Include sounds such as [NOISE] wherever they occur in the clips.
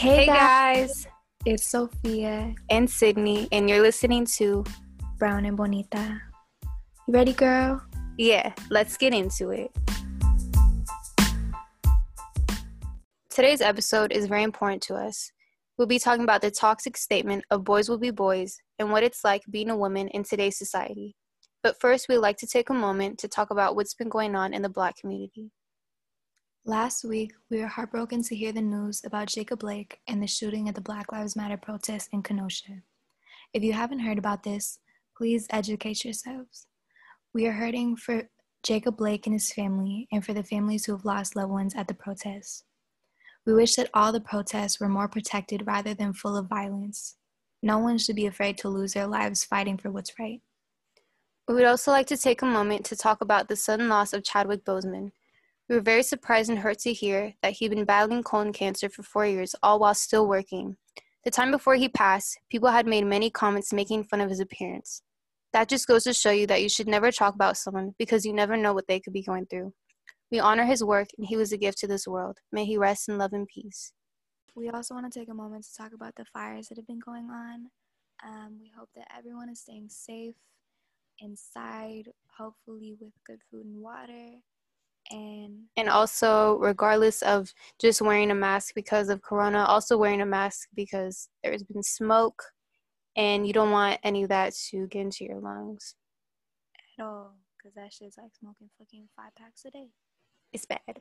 Hey, Hey guys, guys, it's Sophia, and Sydney, and you're listening to Brown and Bonita. You ready, girl? Yeah, let's get into it. Today's episode is very important to us. We'll be talking about the toxic statement of boys will be boys and what it's like being a woman in today's society. But first, we'd like to take a moment to talk about what's been going on in the black community. Last week, we were heartbroken to hear the news about Jacob Blake and the shooting at the Black Lives Matter protest in Kenosha. If you haven't heard about this, please educate yourselves. We are hurting for Jacob Blake and his family and for the families who have lost loved ones at the protests. We wish that all the protests were more protected rather than full of violence. No one should be afraid to lose their lives fighting for what's right. We would also like to take a moment to talk about the sudden loss of Chadwick Boseman. We were very surprised and hurt to hear that he'd been battling colon cancer for four years, all while still working. The time before he passed, people had made many comments making fun of his appearance. That just goes to show you that you should never talk about someone because you never know what they could be going through. We honor his work, and he was a gift to this world. May he rest in love and peace. We also want to take a moment to talk about the fires that have been going on. Um, we hope that everyone is staying safe inside, hopefully with good food and water. And And also, regardless of just wearing a mask because of corona, also wearing a mask because there's been smoke, and you don't want any of that to get into your lungs. at all, because that shit's like smoking fucking five packs a day. It's bad.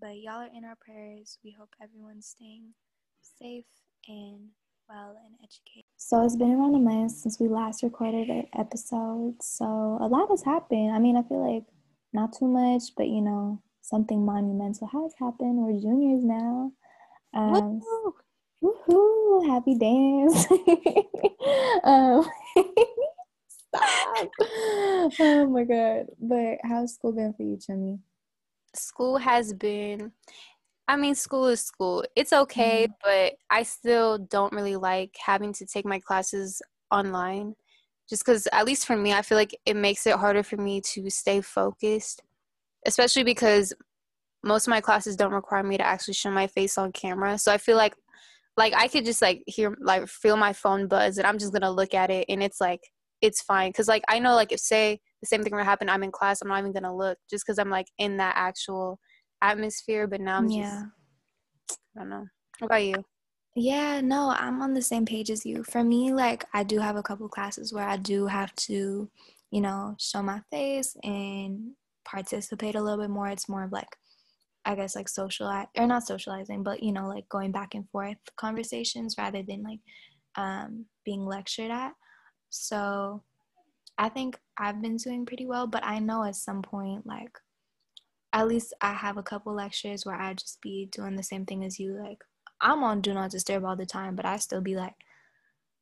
But y'all are in our prayers. We hope everyone's staying safe and well and educated. So it's been around a month since we last recorded an episode. So a lot has happened. I mean, I feel like not too much, but you know, something monumental has happened. We're juniors now. Um, woohoo! Happy dance. [LAUGHS] um, stop. [LAUGHS] Oh my god. But how's school been for you, Chummy? School has been, I mean, school is school. It's okay, Mhm. but I still don't really like having to take my classes online. Just because, at least for me, I feel like it makes it harder for me to stay focused, especially because most of my classes don't require me to actually show my face on camera. So I feel like, like I could just like hear, like feel my phone buzz, and I'm just gonna look at it, and it's like it's fine. Cause like I know, like if say the same thing were to happen, I'm in class, I'm not even gonna look, just because I'm like in that actual atmosphere. But now I'm just, yeah. I don't know. What about you? Yeah, no, I'm on the same page as you. For me, like I do have a couple classes where I do have to, you know, show my face and participate a little bit more. It's more of like I guess like socialize or not socializing, but you know, like going back and forth conversations rather than like um being lectured at. So I think I've been doing pretty well, but I know at some point like at least I have a couple lectures where I just be doing the same thing as you. Like I'm on do not disturb all the time, but I still be like,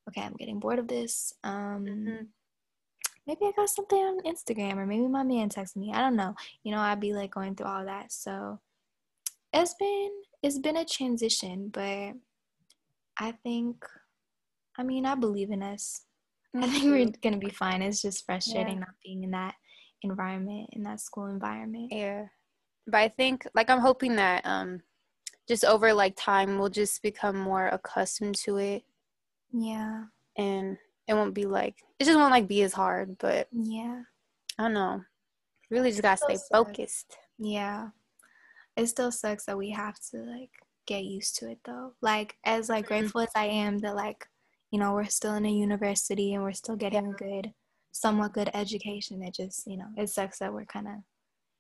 okay, I'm getting bored of this. Um, Mhm. maybe I got something on Instagram, or maybe my man texted me. I don't know. You know, I'd be like going through all that. So it's been it's been a transition, but I think, I mean, I believe in us. I think we're gonna be fine. It's just frustrating not being in that environment, in that school environment. Yeah. But I think like I'm hoping that um just over like time we'll just become more accustomed to it Yeah, and it won't be like it just won't like be as hard, but yeah, I don't know. Really just gotta stay sad. focused. yeah. It still sucks that we have to like get used to it though. Like as like Mhm. grateful as I am that like you know we're still in a university and we're still getting a good, somewhat good education. It just you know it sucks that we're kind of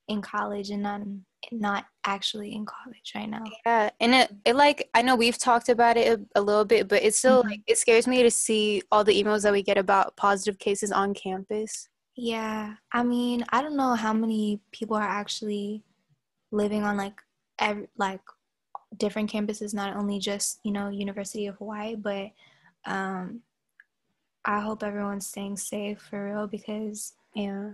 in college and not not actually in college right now. Yeah. And it, it like I know we've talked about it a, a little bit, but it's still Mhm. like it scares me to see all the emails that we get about positive cases on campus. Yeah, I mean, I don't know how many people are actually living on like ev- like different campuses, not only just you know University of Hawaii, but um, I hope everyone's staying safe for real because Yeah.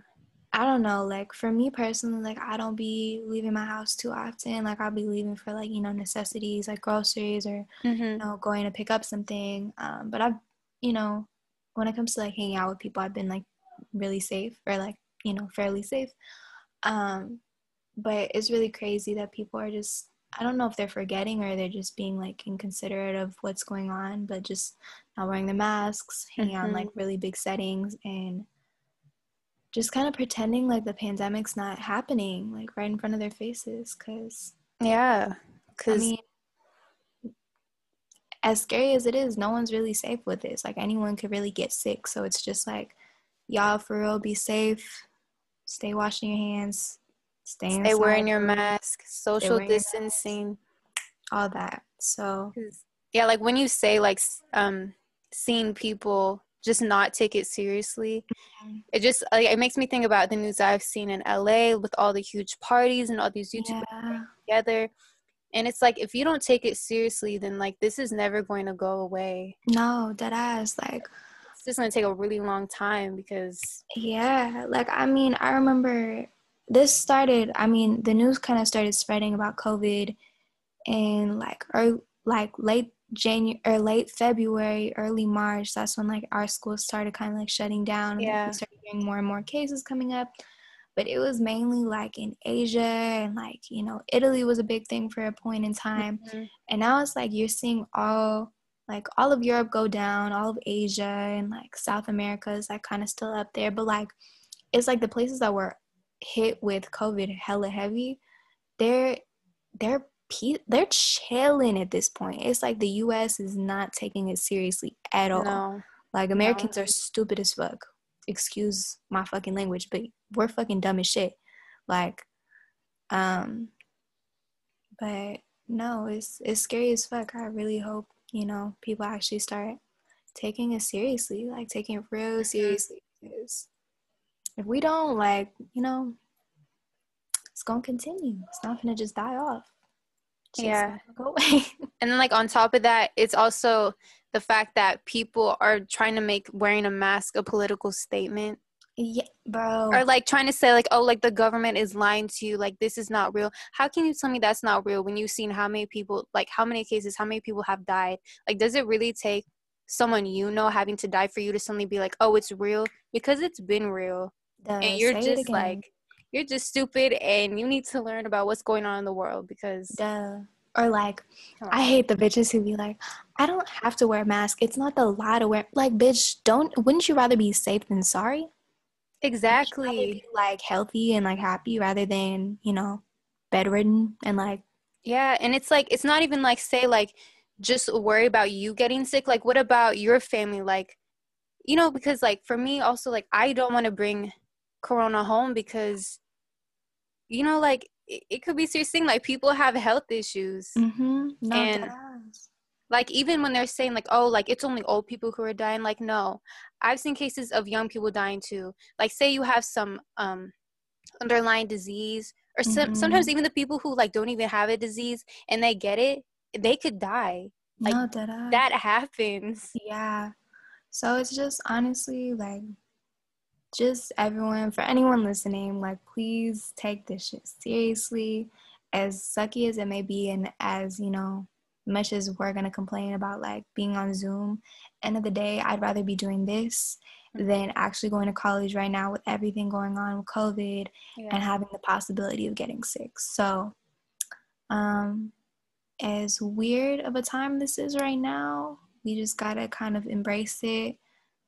I don't know, like for me personally, like I don't be leaving my house too often. Like I'll be leaving for like you know necessities like groceries or Mm-hmm. you know going to pick up something. Um, but I've you know when it comes to like hanging out with people, I've been like really safe or like you know fairly safe. Um, but it's really crazy that people are just I don't know if they're forgetting or they're just being like inconsiderate of what's going on, but just not wearing the masks, hanging mm-hmm. out in like really big settings, and just kind of pretending like the pandemic's not happening, like right in front of their faces. Cause yeah, because I mean, as scary as it is, no one's really safe with this. Like anyone could really get sick, so it's just like y'all for real, be safe, stay washing your hands, stay, stay wearing your mask, social distancing, all that. So yeah, like when you say like um seeing people just not take it seriously. Mm-hmm. It just like it makes me think about the news I've seen in LA with all the huge parties and all these YouTubers yeah. together. And it's like if you don't take it seriously, then like this is never going to go away. No, that ass like it's just gonna take a really long time because yeah, like I mean I remember this started. I mean the news kind of started spreading about COVID and like or like late January or late February, early March, that's when like our school started kind of like shutting down. Yeah. We started hearing more and more cases coming up. But it was mainly like in Asia and like, you know, Italy was a big thing for a point in time. Mm-hmm. And now it's like you're seeing all like all of Europe go down, all of Asia and like South America is like kind of still up there. But like it's like the places that were hit with COVID hella heavy, they're they're they're chilling at this point. It's like the U.S. is not taking it seriously at all. No. Like Americans no. are stupid as fuck. Excuse my fucking language, but we're fucking dumb as shit. Like, um, but no, it's it's scary as fuck. I really hope you know people actually start taking it seriously, like taking it real mm-hmm. seriously. Because if we don't, like, you know, it's gonna continue. It's not gonna just die off yeah. go away. [LAUGHS] And then like on top of that it's also the fact that people are trying to make wearing a mask a political statement. Yeah bro. Or like trying to say like oh like the government is lying to you. Like this is not real. How can you tell me that's not real when you've seen how many people like how many cases how many people have died? Like does it really take someone you know having to die for you to suddenly be like oh it's real? Because it's been real. And you're just like you're just stupid and you need to learn about what's going on in the world because Duh. or like i hate the bitches who be like i don't have to wear a mask. It's not the law to wear like bitch don't wouldn't you rather be safe than sorry? Exactly. like healthy and like happy rather than you know bedridden and like yeah and it's like it's not even like say like just worry about you getting sick. Like what about your family? Like you know because like for me also like i don't want to bring corona home because you know like it, it could be serious thing like people have health issues. Mm-hmm. no, and like even when they're saying like oh like it's only old people who are dying like no. I've seen cases of young people dying too. Like say you have some um underlying disease or some, mm-hmm. sometimes even the people who like don't even have a disease and they get it they could die. Like no, that happens. Yeah. So it's just honestly like just everyone, for anyone listening, like please take this shit seriously. As sucky as it may be, and as you know, much as we're gonna complain about like being on Zoom, end of the day, I'd rather be doing this than actually going to college right now with everything going on with COVID yeah. and having the possibility of getting sick. So, um, as weird of a time this is right now, we just gotta kind of embrace it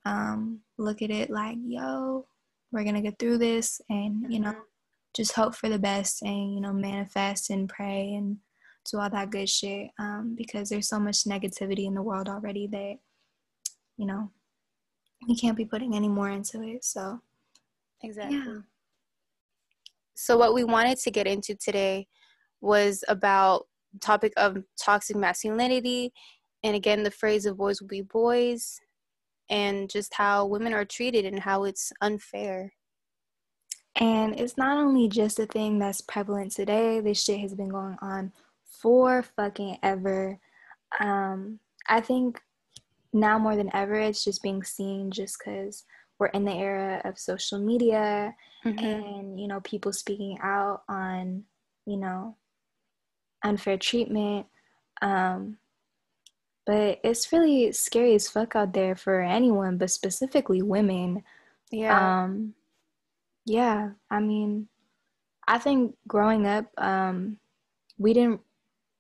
um, look at it like, yo, we're gonna get through this, and you know, mm-hmm. just hope for the best, and you know, manifest and pray and do all that good shit. Um, because there's so much negativity in the world already that, you know, we can't be putting any more into it. So, exactly. Yeah. So, what we wanted to get into today was about topic of toxic masculinity and again the phrase of boys will be boys and just how women are treated and how it's unfair. And it's not only just a thing that's prevalent today, this shit has been going on for fucking ever. Um, I think now more than ever, it's just being seen just because we're in the era of social media mm-hmm. and, you know, people speaking out on, you know, unfair treatment. Um, but it's really scary as fuck out there for anyone, but specifically women. Yeah. Um, yeah. I mean, I think growing up, um, we didn't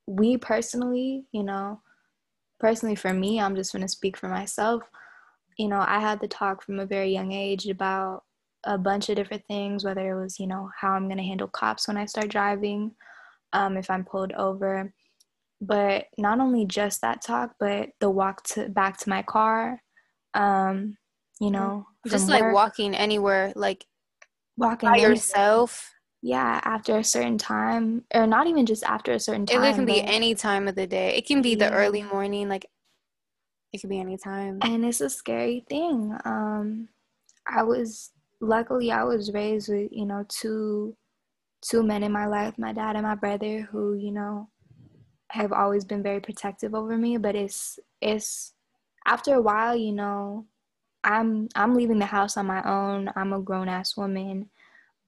we personally, you know, personally for me, I'm just going to speak for myself. You know, I had the talk from a very young age about a bunch of different things, whether it was, you know, how I'm going to handle cops when I start driving, um, if I'm pulled over. But not only just that talk, but the walk to back to my car, um, you mm-hmm. know, just like work, walking anywhere, like walking by yourself. Yeah, after a certain time, or not even just after a certain time. It can be any time of the day. It can be yeah. the early morning, like it could be any time. And it's a scary thing. Um, I was luckily I was raised with you know two two men in my life, my dad and my brother, who you know have always been very protective over me. But it's it's after a while, you know, I'm I'm leaving the house on my own. I'm a grown ass woman,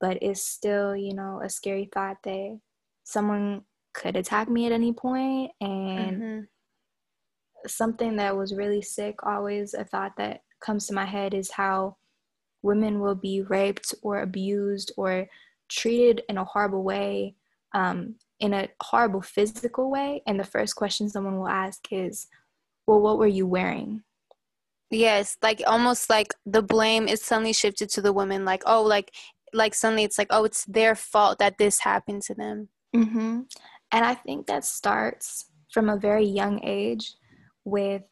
but it's still you know a scary thought that someone could attack me at any point and. Mm-hmm. Something that was really sick, always a thought that comes to my head is how women will be raped or abused or treated in a horrible way, um, in a horrible physical way. And the first question someone will ask is, Well, what were you wearing? Yes, like almost like the blame is suddenly shifted to the woman. Like, oh, like, like suddenly it's like, oh, it's their fault that this happened to them. Mm-hmm. And I think that starts from a very young age with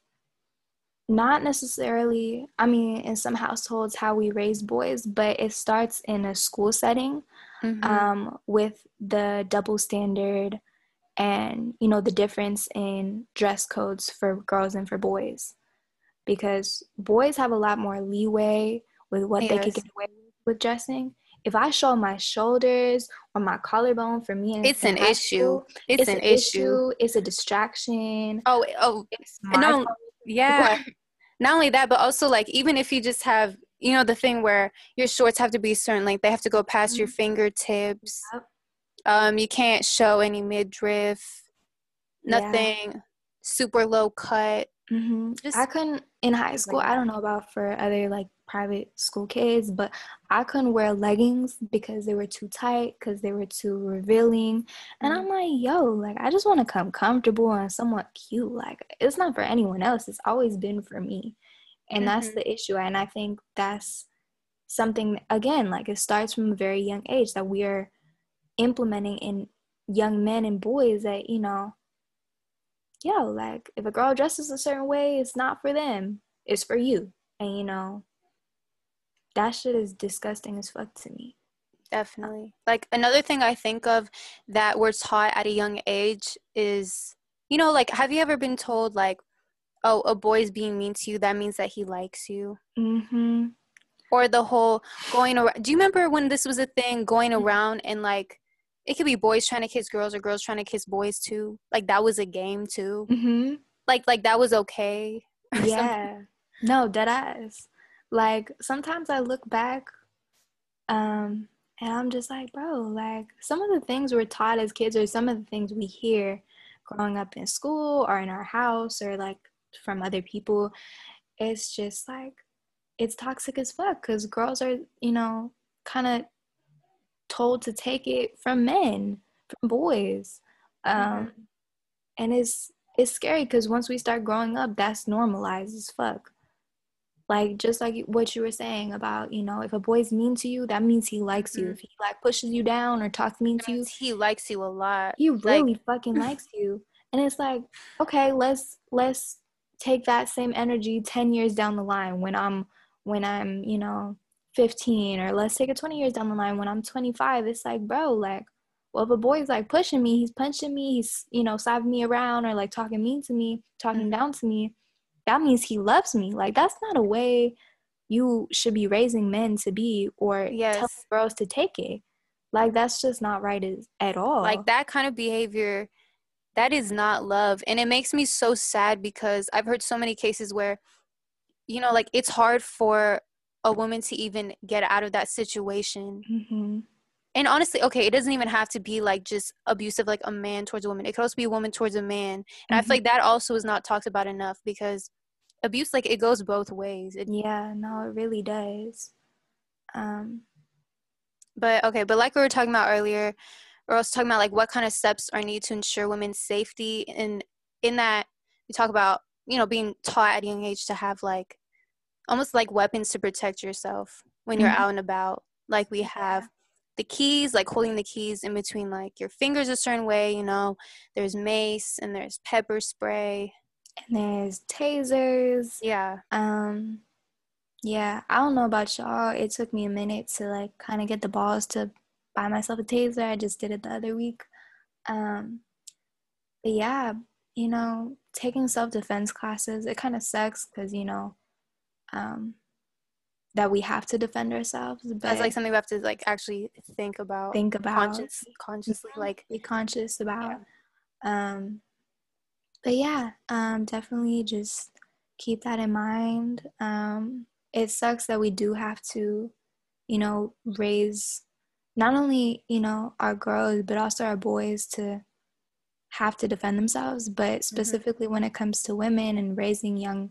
not necessarily i mean in some households how we raise boys but it starts in a school setting mm-hmm. um, with the double standard and you know the difference in dress codes for girls and for boys because boys have a lot more leeway with what yes. they can get away with dressing if I show my shoulders or my collarbone for me, it's an issue. School, it's, it's, an, an issue. issue. It's a distraction. Oh, oh, no, yeah. not only that, but also like even if you just have, you know, the thing where your shorts have to be certain length, they have to go past mm-hmm. your fingertips. Yep. Um, you can't show any midriff, nothing yeah. super low cut. Mm-hmm. Just I couldn't in high school. Like I don't know about for other like private school kids, but I couldn't wear leggings because they were too tight, because they were too revealing. And I'm mm-hmm. like, yo, like I just want to come comfortable and somewhat cute. Like it's not for anyone else. It's always been for me. And mm-hmm. that's the issue. And I think that's something again, like it starts from a very young age that we are implementing in young men and boys that, you know, yo, like if a girl dresses a certain way, it's not for them. It's for you. And you know, that shit is disgusting as fuck to me. Definitely. Like another thing I think of that we're taught at a young age is, you know, like have you ever been told like, oh, a boy's being mean to you, that means that he likes you? Mm-hmm. Or the whole going around. Do you remember when this was a thing, going around and like, it could be boys trying to kiss girls or girls trying to kiss boys too. Like that was a game too. Mm-hmm. Like like that was okay. [LAUGHS] Yeah. no, dead ass. Like sometimes I look back um and I'm just like, bro, like some of the things we're taught as kids or some of the things we hear growing up in school or in our house or like from other people, it's just like it's toxic as fuck because girls are, you know, kind of told to take it from men, from boys. Um, mm-hmm. And it's it's scary because once we start growing up, that's normalized as fuck. Like just like what you were saying about, you know, if a boy's mean to you, that means he likes you. Mm-hmm. If he like pushes you down or talks mean to you, he likes you a lot. He really like- fucking [LAUGHS] likes you. And it's like, okay, let's let's take that same energy 10 years down the line when I'm when I'm, you know, 15 or let's take it 20 years down the line when I'm 25. It's like, bro, like well, if a boy's like pushing me, he's punching me, he's, you know, slapping me around or like talking mean to me, talking mm-hmm. down to me, that means he loves me. Like that's not a way you should be raising men to be or yes. tell girls to take it. Like that's just not right as, at all. Like that kind of behavior that is not love and it makes me so sad because I've heard so many cases where you know like it's hard for a woman to even get out of that situation. Mm-hmm. And honestly, okay, it doesn't even have to be like just abusive, like a man towards a woman. It could also be a woman towards a man. And mm-hmm. I feel mm-hmm. like that also is not talked about enough because abuse, like, it goes both ways. It, yeah, no, it really does. Um, but okay, but like we were talking about earlier, we're also talking about like what kind of steps are needed to ensure women's safety and in that we talk about you know being taught at a young age to have like almost like weapons to protect yourself when you're mm-hmm. out and about. Like we have the keys like holding the keys in between like your fingers a certain way you know. There's mace and there's pepper spray. And there's tasers. Yeah. Um yeah i don't know about y'all. It took me a minute to like kind of get the balls to buy myself a taser i just did it the other week um but yeah you know taking self-defense classes it kind of sucks because you know um that we have to defend ourselves. But That's like something we have to like actually think about. Think about conscious, consciously, like be conscious about. Yeah. Um, but yeah, um, definitely just keep that in mind. Um, it sucks that we do have to, you know, raise not only you know our girls but also our boys to have to defend themselves. But mm-hmm. specifically mm-hmm. when it comes to women and raising young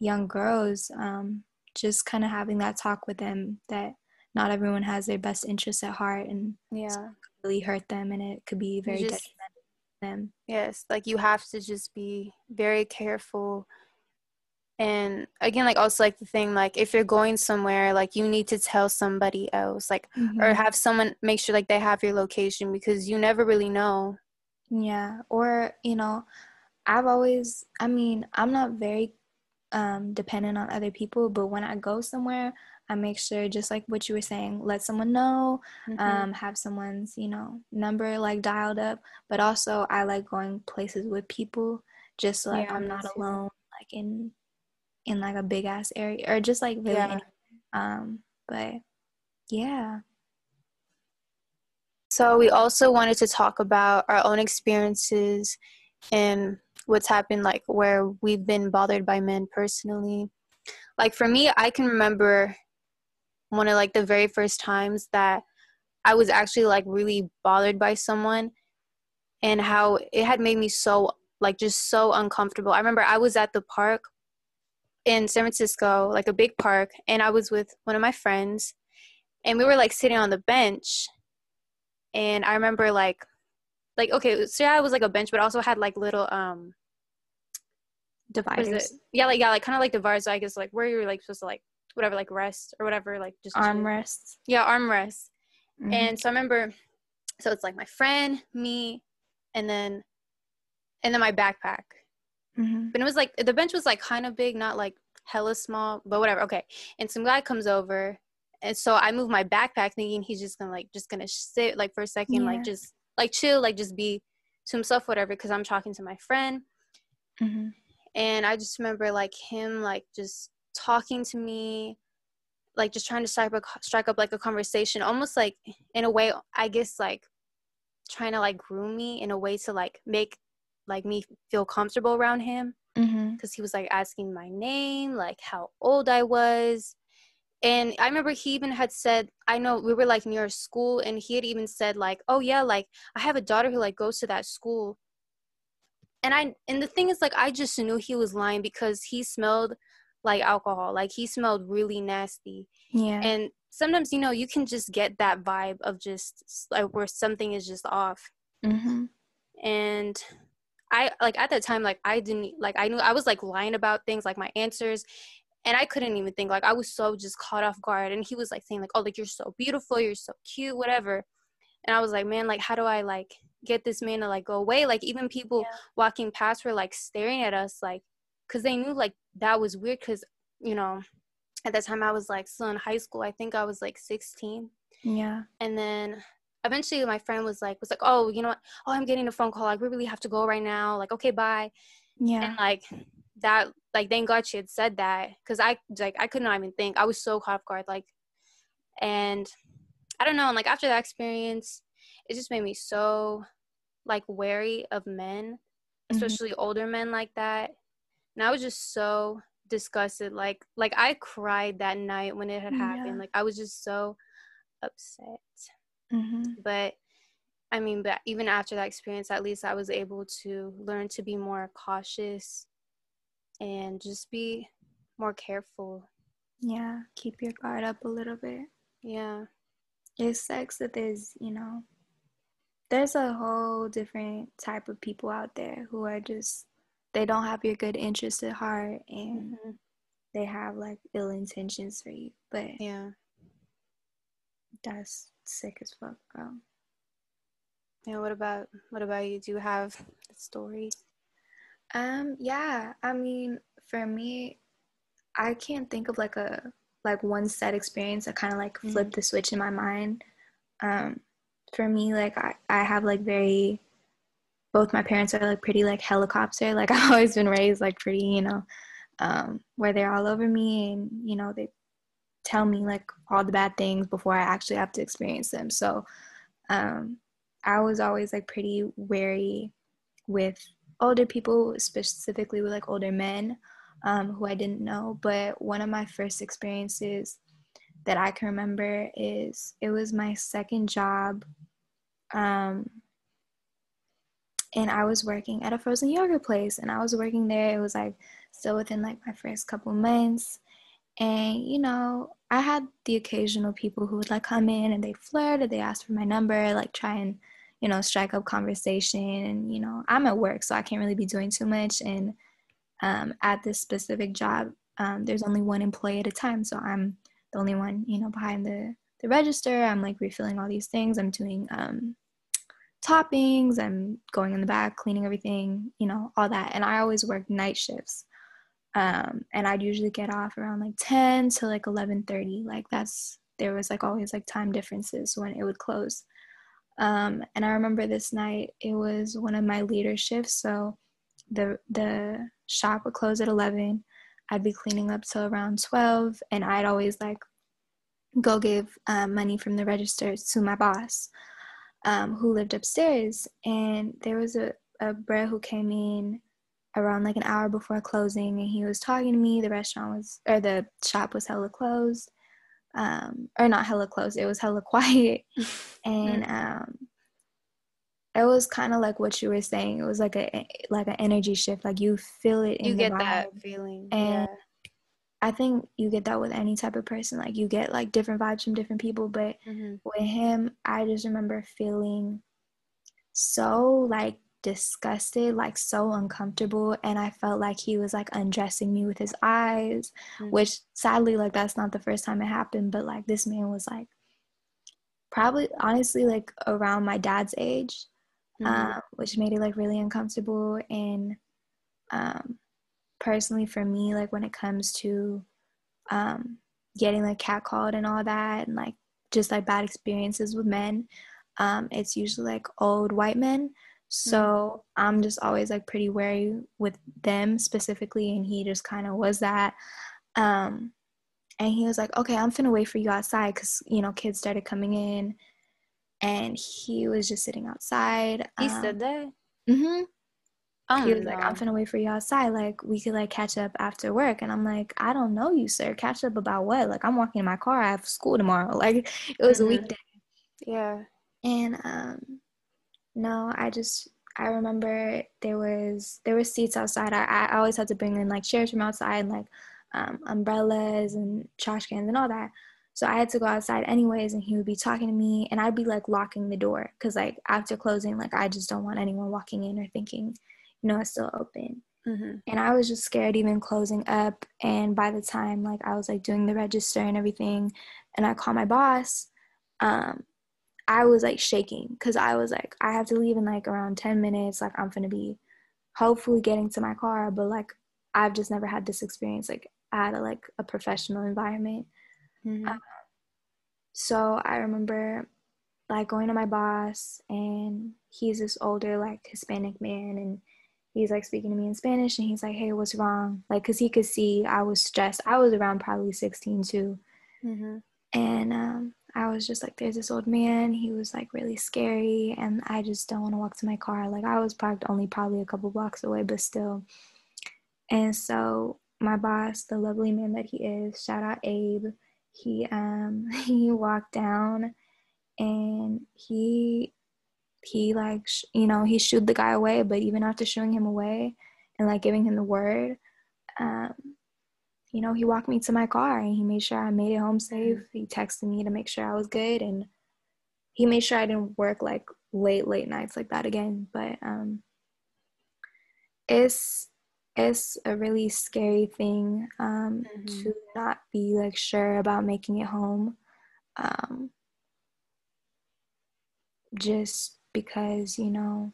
young girls, um, just kind of having that talk with them that not everyone has their best interests at heart and yeah really hurt them and it could be very just, detrimental to them yes like you have to just be very careful and again like also like the thing like if you're going somewhere like you need to tell somebody else like mm-hmm. or have someone make sure like they have your location because you never really know yeah or you know i've always i mean i'm not very um, dependent on other people. But when I go somewhere, I make sure, just like what you were saying, let someone know, mm-hmm. um, have someone's, you know, number like dialed up. But also, I like going places with people, just so, like yeah, I'm not alone, like in in like a big ass area or just like really. Yeah. Um, but yeah. So we also wanted to talk about our own experiences and what's happened like where we've been bothered by men personally like for me i can remember one of like the very first times that i was actually like really bothered by someone and how it had made me so like just so uncomfortable i remember i was at the park in san francisco like a big park and i was with one of my friends and we were like sitting on the bench and i remember like like okay so yeah it was like a bench but also had like little um dividers. yeah like yeah like kind of like dividers i guess like where you're like supposed to like whatever like rest or whatever like just armrests. Yeah armrests. Mm-hmm. and so i remember so it's like my friend me and then and then my backpack mm-hmm. but it was like the bench was like kind of big not like hella small but whatever okay and some guy comes over and so i move my backpack thinking he's just gonna like just gonna sit like for a second yeah. like just like chill, like just be to himself, whatever, because I'm talking to my friend. Mm-hmm. And I just remember like him like just talking to me, like just trying to strike up, strike up like a conversation, almost like in a way, I guess like trying to like groom me in a way to like make like me feel comfortable around him because mm-hmm. he was like asking my name like how old i was. And i remember he even had said i know we were like near a school and he had even said like oh yeah like i have a daughter who like goes to that school. And i and the thing is like i just knew he was lying because he smelled like alcohol. Like he smelled really nasty. Yeah. And sometimes you know you can just get that vibe of just like where something is just off. Mm-hmm. and I like at that time like I didn't like I knew I was like lying about things like my answers and I couldn't even think like I was so just caught off guard and he was like saying like oh like you're so beautiful you're so cute whatever and I was like man like how do I like get this man to like go away? Like even people yeah. walking past were like staring at us like because they knew like that was weird because you know at that time I was like still in high school I think I was like 16 yeah. And then eventually my friend was like was like oh you know what? Oh I'm getting a phone call. Like we really have to go right now. Like okay bye. Yeah. And like that like thank god she had said that because i like i could not even think. I was so caught off guard like and i don't know and like after that experience it just made me so like wary of men mm-hmm. especially mm-hmm. older men like that and i was just so disgusted like like i cried that night when it had happened. Yeah. like i was just so upset mm-hmm. but i mean but even after that experience at least i was able to learn to be more cautious and just be more careful. Yeah, keep your guard up a little bit. Yeah. It sucks that there's, you know, there's a whole different type of people out there who are just they don't have your good interest at heart and mm-hmm. they have like ill intentions for you. But yeah, that's sick as fuck, bro. Yeah. What about what about you? Do you have a story? Um. Yeah. I mean, for me, I can't think of like a like one set experience that kind of like flipped mm-hmm. the switch in my mind. Um for me like I, I have like very both my parents are like pretty like helicopter [LAUGHS] like i've always been raised like pretty you know um where they're all over me and you know they tell me like all the bad things before i actually have to experience them. So um i was always like pretty wary with older people specifically with like older men um, who i didn't know. But one of my first experiences that i can remember is it was my second job um, and I was working at a frozen yogurt place, and I was working there. It was like still within like my first couple months, and you know, I had the occasional people who would like come in and they flirt or they ask for my number, like try and you know strike up conversation. And you know, I'm at work, so I can't really be doing too much. And um, at this specific job, um, there's only one employee at a time, so I'm the only one, you know, behind the the register. I'm like refilling all these things. I'm doing um, toppings i'm going in the back cleaning everything you know all that and i always work night shifts um, and i'd usually get off around like 10 to like 11.30 like that's there was like always like time differences when it would close. Um, and i remember this night it was one of my leader shifts so the the shop would close at 11 i'd be cleaning up till around 12 and i'd always like go give uh, money from the register to my boss um, who lived upstairs. And there was a, a bro who came in around like an hour before closing and he was talking to me. The restaurant was, or the shop was hella closed. Um, or not hella closed, it was hella [LAUGHS] quiet. and um, it was kind of like what you were saying. It was like a like an energy shift. Like you feel it. you get that feeling, and yeah. I think you get that with any type of person. Like you get like different vibes from different people. But mm-hmm. with him, I just remember feeling so like disgusted, like so uncomfortable. And I felt like he was like undressing me with his eyes, mm-hmm. which sadly, like that's not the first time it happened. But like this man was like probably honestly like around my dad's age, mm-hmm. um, which made it like really uncomfortable. And um, personally for me like when it comes to um, getting like catcalled and all that and like just like bad experiences with men um, it's usually like old white men so mm-hmm. i'm just always like pretty wary with them specifically and he just kind of was that um, and he was like okay i'm finna wait for you outside because you know kids started coming in and he was just sitting outside he um, said that mm-hmm Oh, he was no. like, I'm finna wait for you outside. Like, we could like catch up after work. And I'm like, I don't know you, sir. Catch up about what? Like, I'm walking in my car. I have school tomorrow. [LAUGHS] Like, it was mm-hmm. a weekday. Yeah. And um, no, I just I remember there was there were seats outside. I, I always had to bring in like chairs from outside, and like um, umbrellas and trash cans and all that. So I had to go outside anyways, and he would be talking to me, and I'd be like locking the door because like after closing, like I just don't want anyone walking in or thinking you know, it's still open. Mm-hmm. And I was just scared even closing up. And by the time like I was like doing the register and everything, and I called my boss, um, I was like shaking because I was like, I have to leave in like around 10 minutes. Like I'm gonna be hopefully getting to my car, but like I've just never had this experience like at a like a professional environment. Mm-hmm. Um, so I remember like going to my boss and he's this older like Hispanic man and he's like speaking to me in Spanish and he's like, hey, what's wrong? Like, cause he could see I was stressed. I was around probably 16 too. Mm-hmm. And um, I was just like, there's this old man. He was like really scary. And I just don't want to walk to my car. Like, I was parked only probably a couple blocks away, but still. And so my boss, the lovely man that he is, shout out Abe, he um [LAUGHS] he walked down and he he like sh- you know he shooed the guy away but even after shooing him away and like giving him the word um you know he walked me to my car and he made sure i made it home safe he texted me to make sure i was good and he made sure I didn't work like late late nights like that again. But um, it's it's a really scary thing um, mm-hmm. to not be like sure about making it home. Um, just because you know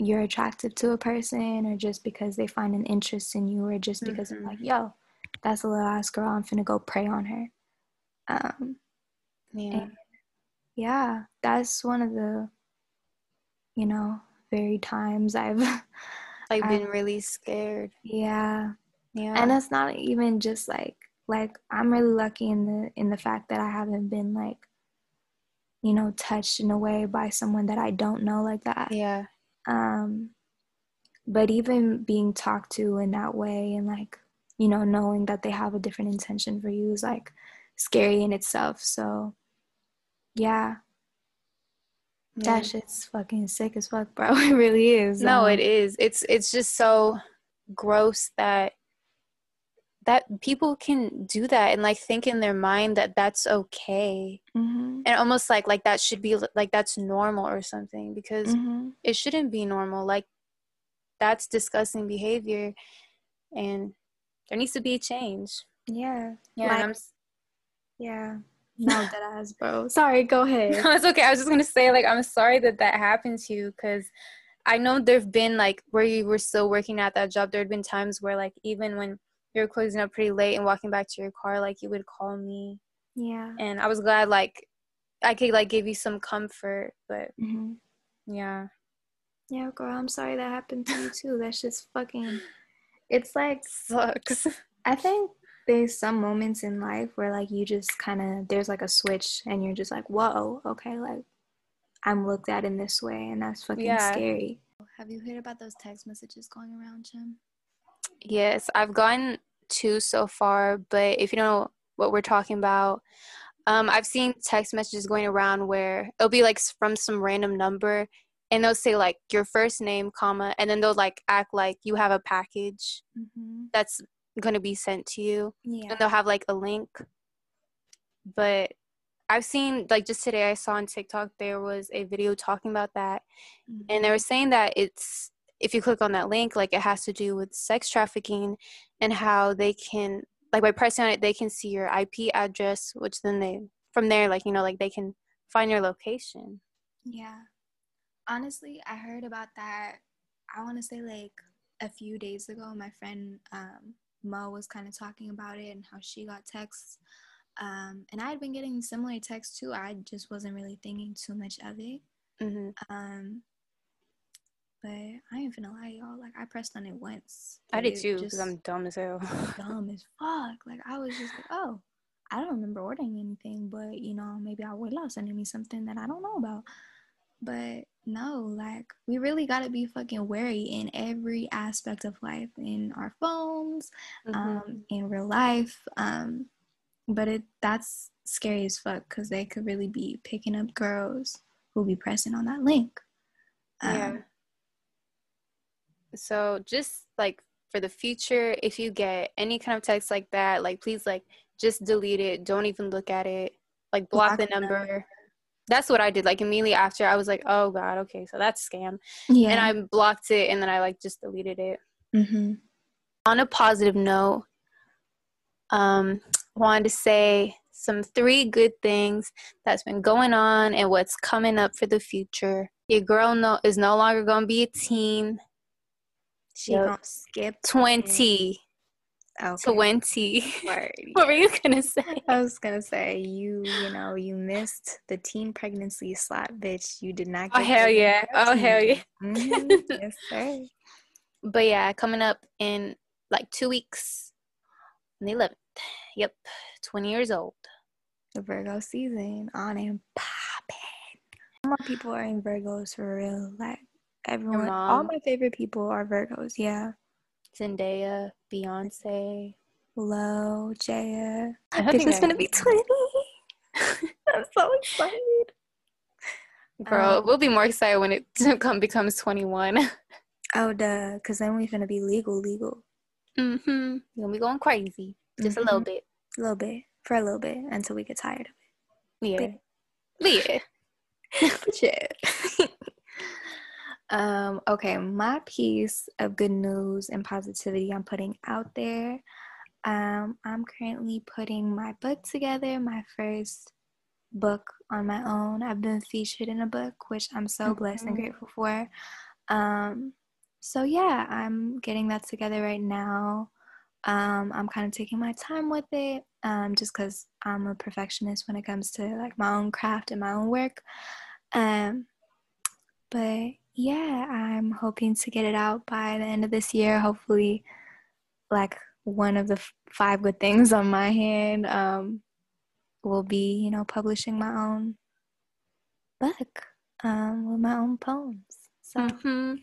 you're attractive to a person or just because they find an interest in you or just because mm-hmm. I'm like, yo, that's a little ass girl, I'm finna go prey on her. Um yeah. yeah, that's one of the you know, very times I've [LAUGHS] like been I've, really scared. Yeah. Yeah. And it's not even just like like I'm really lucky in the in the fact that I haven't been like you know touched in a way by someone that I don't know like that. Yeah. Um, but even being talked to in that way and like, you know, knowing that they have a different intention for you is like scary in itself. So, yeah. yeah. That shit's fucking sick as fuck, bro. [LAUGHS] It really is. No, um, it is. It's it's just so gross that that people can do that and like think in their mind that that's okay. Mm-hmm. and almost like like that should be like that's normal or something because mm-hmm. it shouldn't be normal. Like that's disgusting behavior and there needs to be a change. Yeah. Yeah like, yeah. No [LAUGHS] that ass bro. Sorry go ahead. No it's okay. I was just gonna say like i'm sorry that that happened to you because i know there've been like where you were still working at that job there had been times where like even when you were closing up pretty late and walking back to your car, like you would call me. Yeah. And I was glad like I could like give you some comfort, but mm-hmm. yeah. Yeah, girl, I'm sorry that happened to you [SIGHS] too. That's just fucking it's like sucks. I think there's some moments in life where like you just kind of there's like a switch and you're just like, "Whoa, okay, like I'm looked at in this way and that's fucking yeah. scary." Have you heard about those text messages going around, Jim? Yes, I've gotten two so far, but if you know what we're talking about, um, I've seen text messages going around where it'll be like from some random number and they'll say like your first name, comma, and then they'll like act like you have a package mm-hmm. that's gonna be sent to you. Yeah. And they'll have like a link. But I've seen like just today I saw on TikTok there was a video talking about that. Mm-hmm. And they mm-hmm. were saying that it's if you click on that link, like it has to do with sex trafficking and how they can, like by pressing on it, they can see your IP address, which then they, from there, like, you know, like they can find your location. Yeah. Honestly, I heard about that, I want to say like a few days ago. My friend um, Mo was kind of talking about it and how she got texts. Um, and I had been getting similar texts too. I just wasn't really thinking too much of it. Mm-hmm. Um, but I ain't finna lie, y'all. Like I pressed on it once. I did too, because I'm dumb as hell. [LAUGHS] dumb as fuck. Like I was just like, oh, I don't remember ordering anything, but you know, maybe I would love sending me something that I don't know about. But no, like we really gotta be fucking wary in every aspect of life, in our phones, mm-hmm. um, in real life. Um, but it that's scary as fuck because they could really be picking up girls who'll be pressing on that link. Um, yeah so just like for the future, if you get any kind of text like that, like please like just delete it. Don't even look at it. Like block, block the number. Them. That's what I did. Like immediately after, I was like, "Oh God, okay, so that's scam." Yeah. And I blocked it, and then I like just deleted it. Mm-hmm. On a positive note, um, wanted to say some three good things that's been going on and what's coming up for the future. Your girl no is no longer gonna be a teen she yep. gonna skip 20. Okay. 20. [LAUGHS] what were you gonna say? [LAUGHS] I was gonna say you, you know, you missed the teen pregnancy slot, bitch. You did not oh, get Oh hell yeah. Oh hell yeah. Mm-hmm. [LAUGHS] yes, sir. But yeah, coming up in like two weeks on the 11th. Yep. 20 years old. The Virgo season on and popping. More people are in Virgos for real. Like everyone, all my favorite people are Virgos. Yeah. Zendaya, Beyonce, Lo, Jaya. This is gonna be twenty. [LAUGHS] I'm so excited. Girl, um, we'll be more excited when it [LAUGHS] come becomes twenty one. Oh duh, cause then we're gonna be legal, legal. Mm-hmm. You're gonna be going crazy. Just mm-hmm. a little bit. A little bit. For a little bit until we get tired of it. Yeah. Yeah. [LAUGHS] yeah. Um, okay, my piece of good news and positivity I'm putting out there. Um, I'm currently putting my book together, my first book on my own. I've been featured in a book, which I'm so blessed and mm-hmm. grateful for. Um, so yeah, I'm getting that together right now. Um, I'm kind of taking my time with it, um, just because I'm a perfectionist when it comes to like my own craft and my own work. Um, but yeah, I'm hoping to get it out by the end of this year. Hopefully, like one of the f- five good things on my hand um, will be, you know, publishing my own book um, with my own poems. So. Mm-hmm.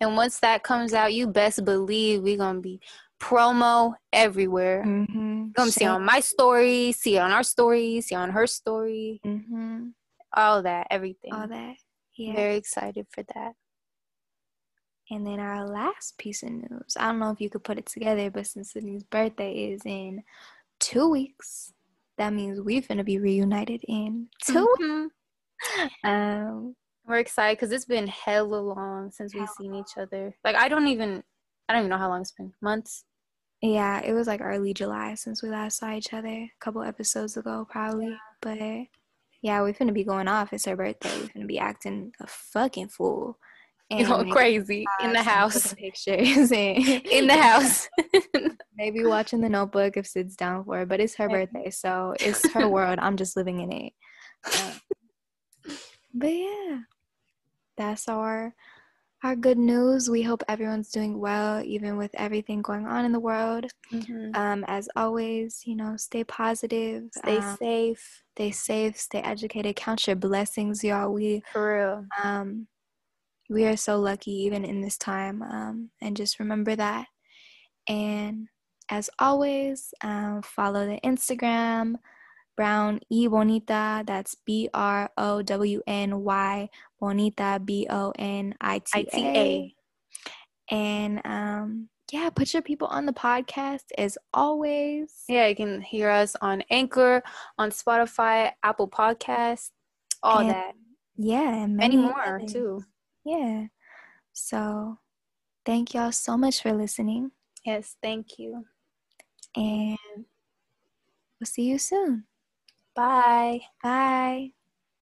And once that comes out, you best believe we're gonna be promo everywhere. Mm-hmm. Gonna see on my story, see on our story, see on her story, mm-hmm. all that, everything. All that. Yeah. Very excited for that. And then our last piece of news. I don't know if you could put it together, but since Sydney's birthday is in two weeks, that means we're gonna be reunited in 2 mm-hmm. Um, we're excited because it's been hella long since we've seen each other. Like I don't even, I don't even know how long it's been. Months. Yeah, it was like early July since we last saw each other. A couple episodes ago, probably. Yeah. But yeah, we're gonna be going off. It's her birthday. We're gonna be acting a fucking fool. And going crazy in the house. [LAUGHS] Pictures in the house. [LAUGHS] Maybe watching the notebook if Sid's down for it. But it's her birthday, so it's [LAUGHS] her world. I'm just living in it. Um, but yeah that's our our good news. We hope everyone's doing well, even with everything going on in the world. Mm-hmm. Um, as always, you know, stay positive, stay um, safe, stay safe, stay educated. Count your blessings, y'all. We for real. Um, we are so lucky, even in this time. Um, and just remember that. And as always, um, follow the Instagram Brown E Bonita. That's B R O W N Y Bonita B O N I T A. And um, yeah, put your people on the podcast as always. Yeah, you can hear us on Anchor, on Spotify, Apple Podcasts, all and, that. Yeah, and many, many more others. too. Yeah. So thank y'all so much for listening. Yes, thank you. And we'll see you soon. Bye. Bye.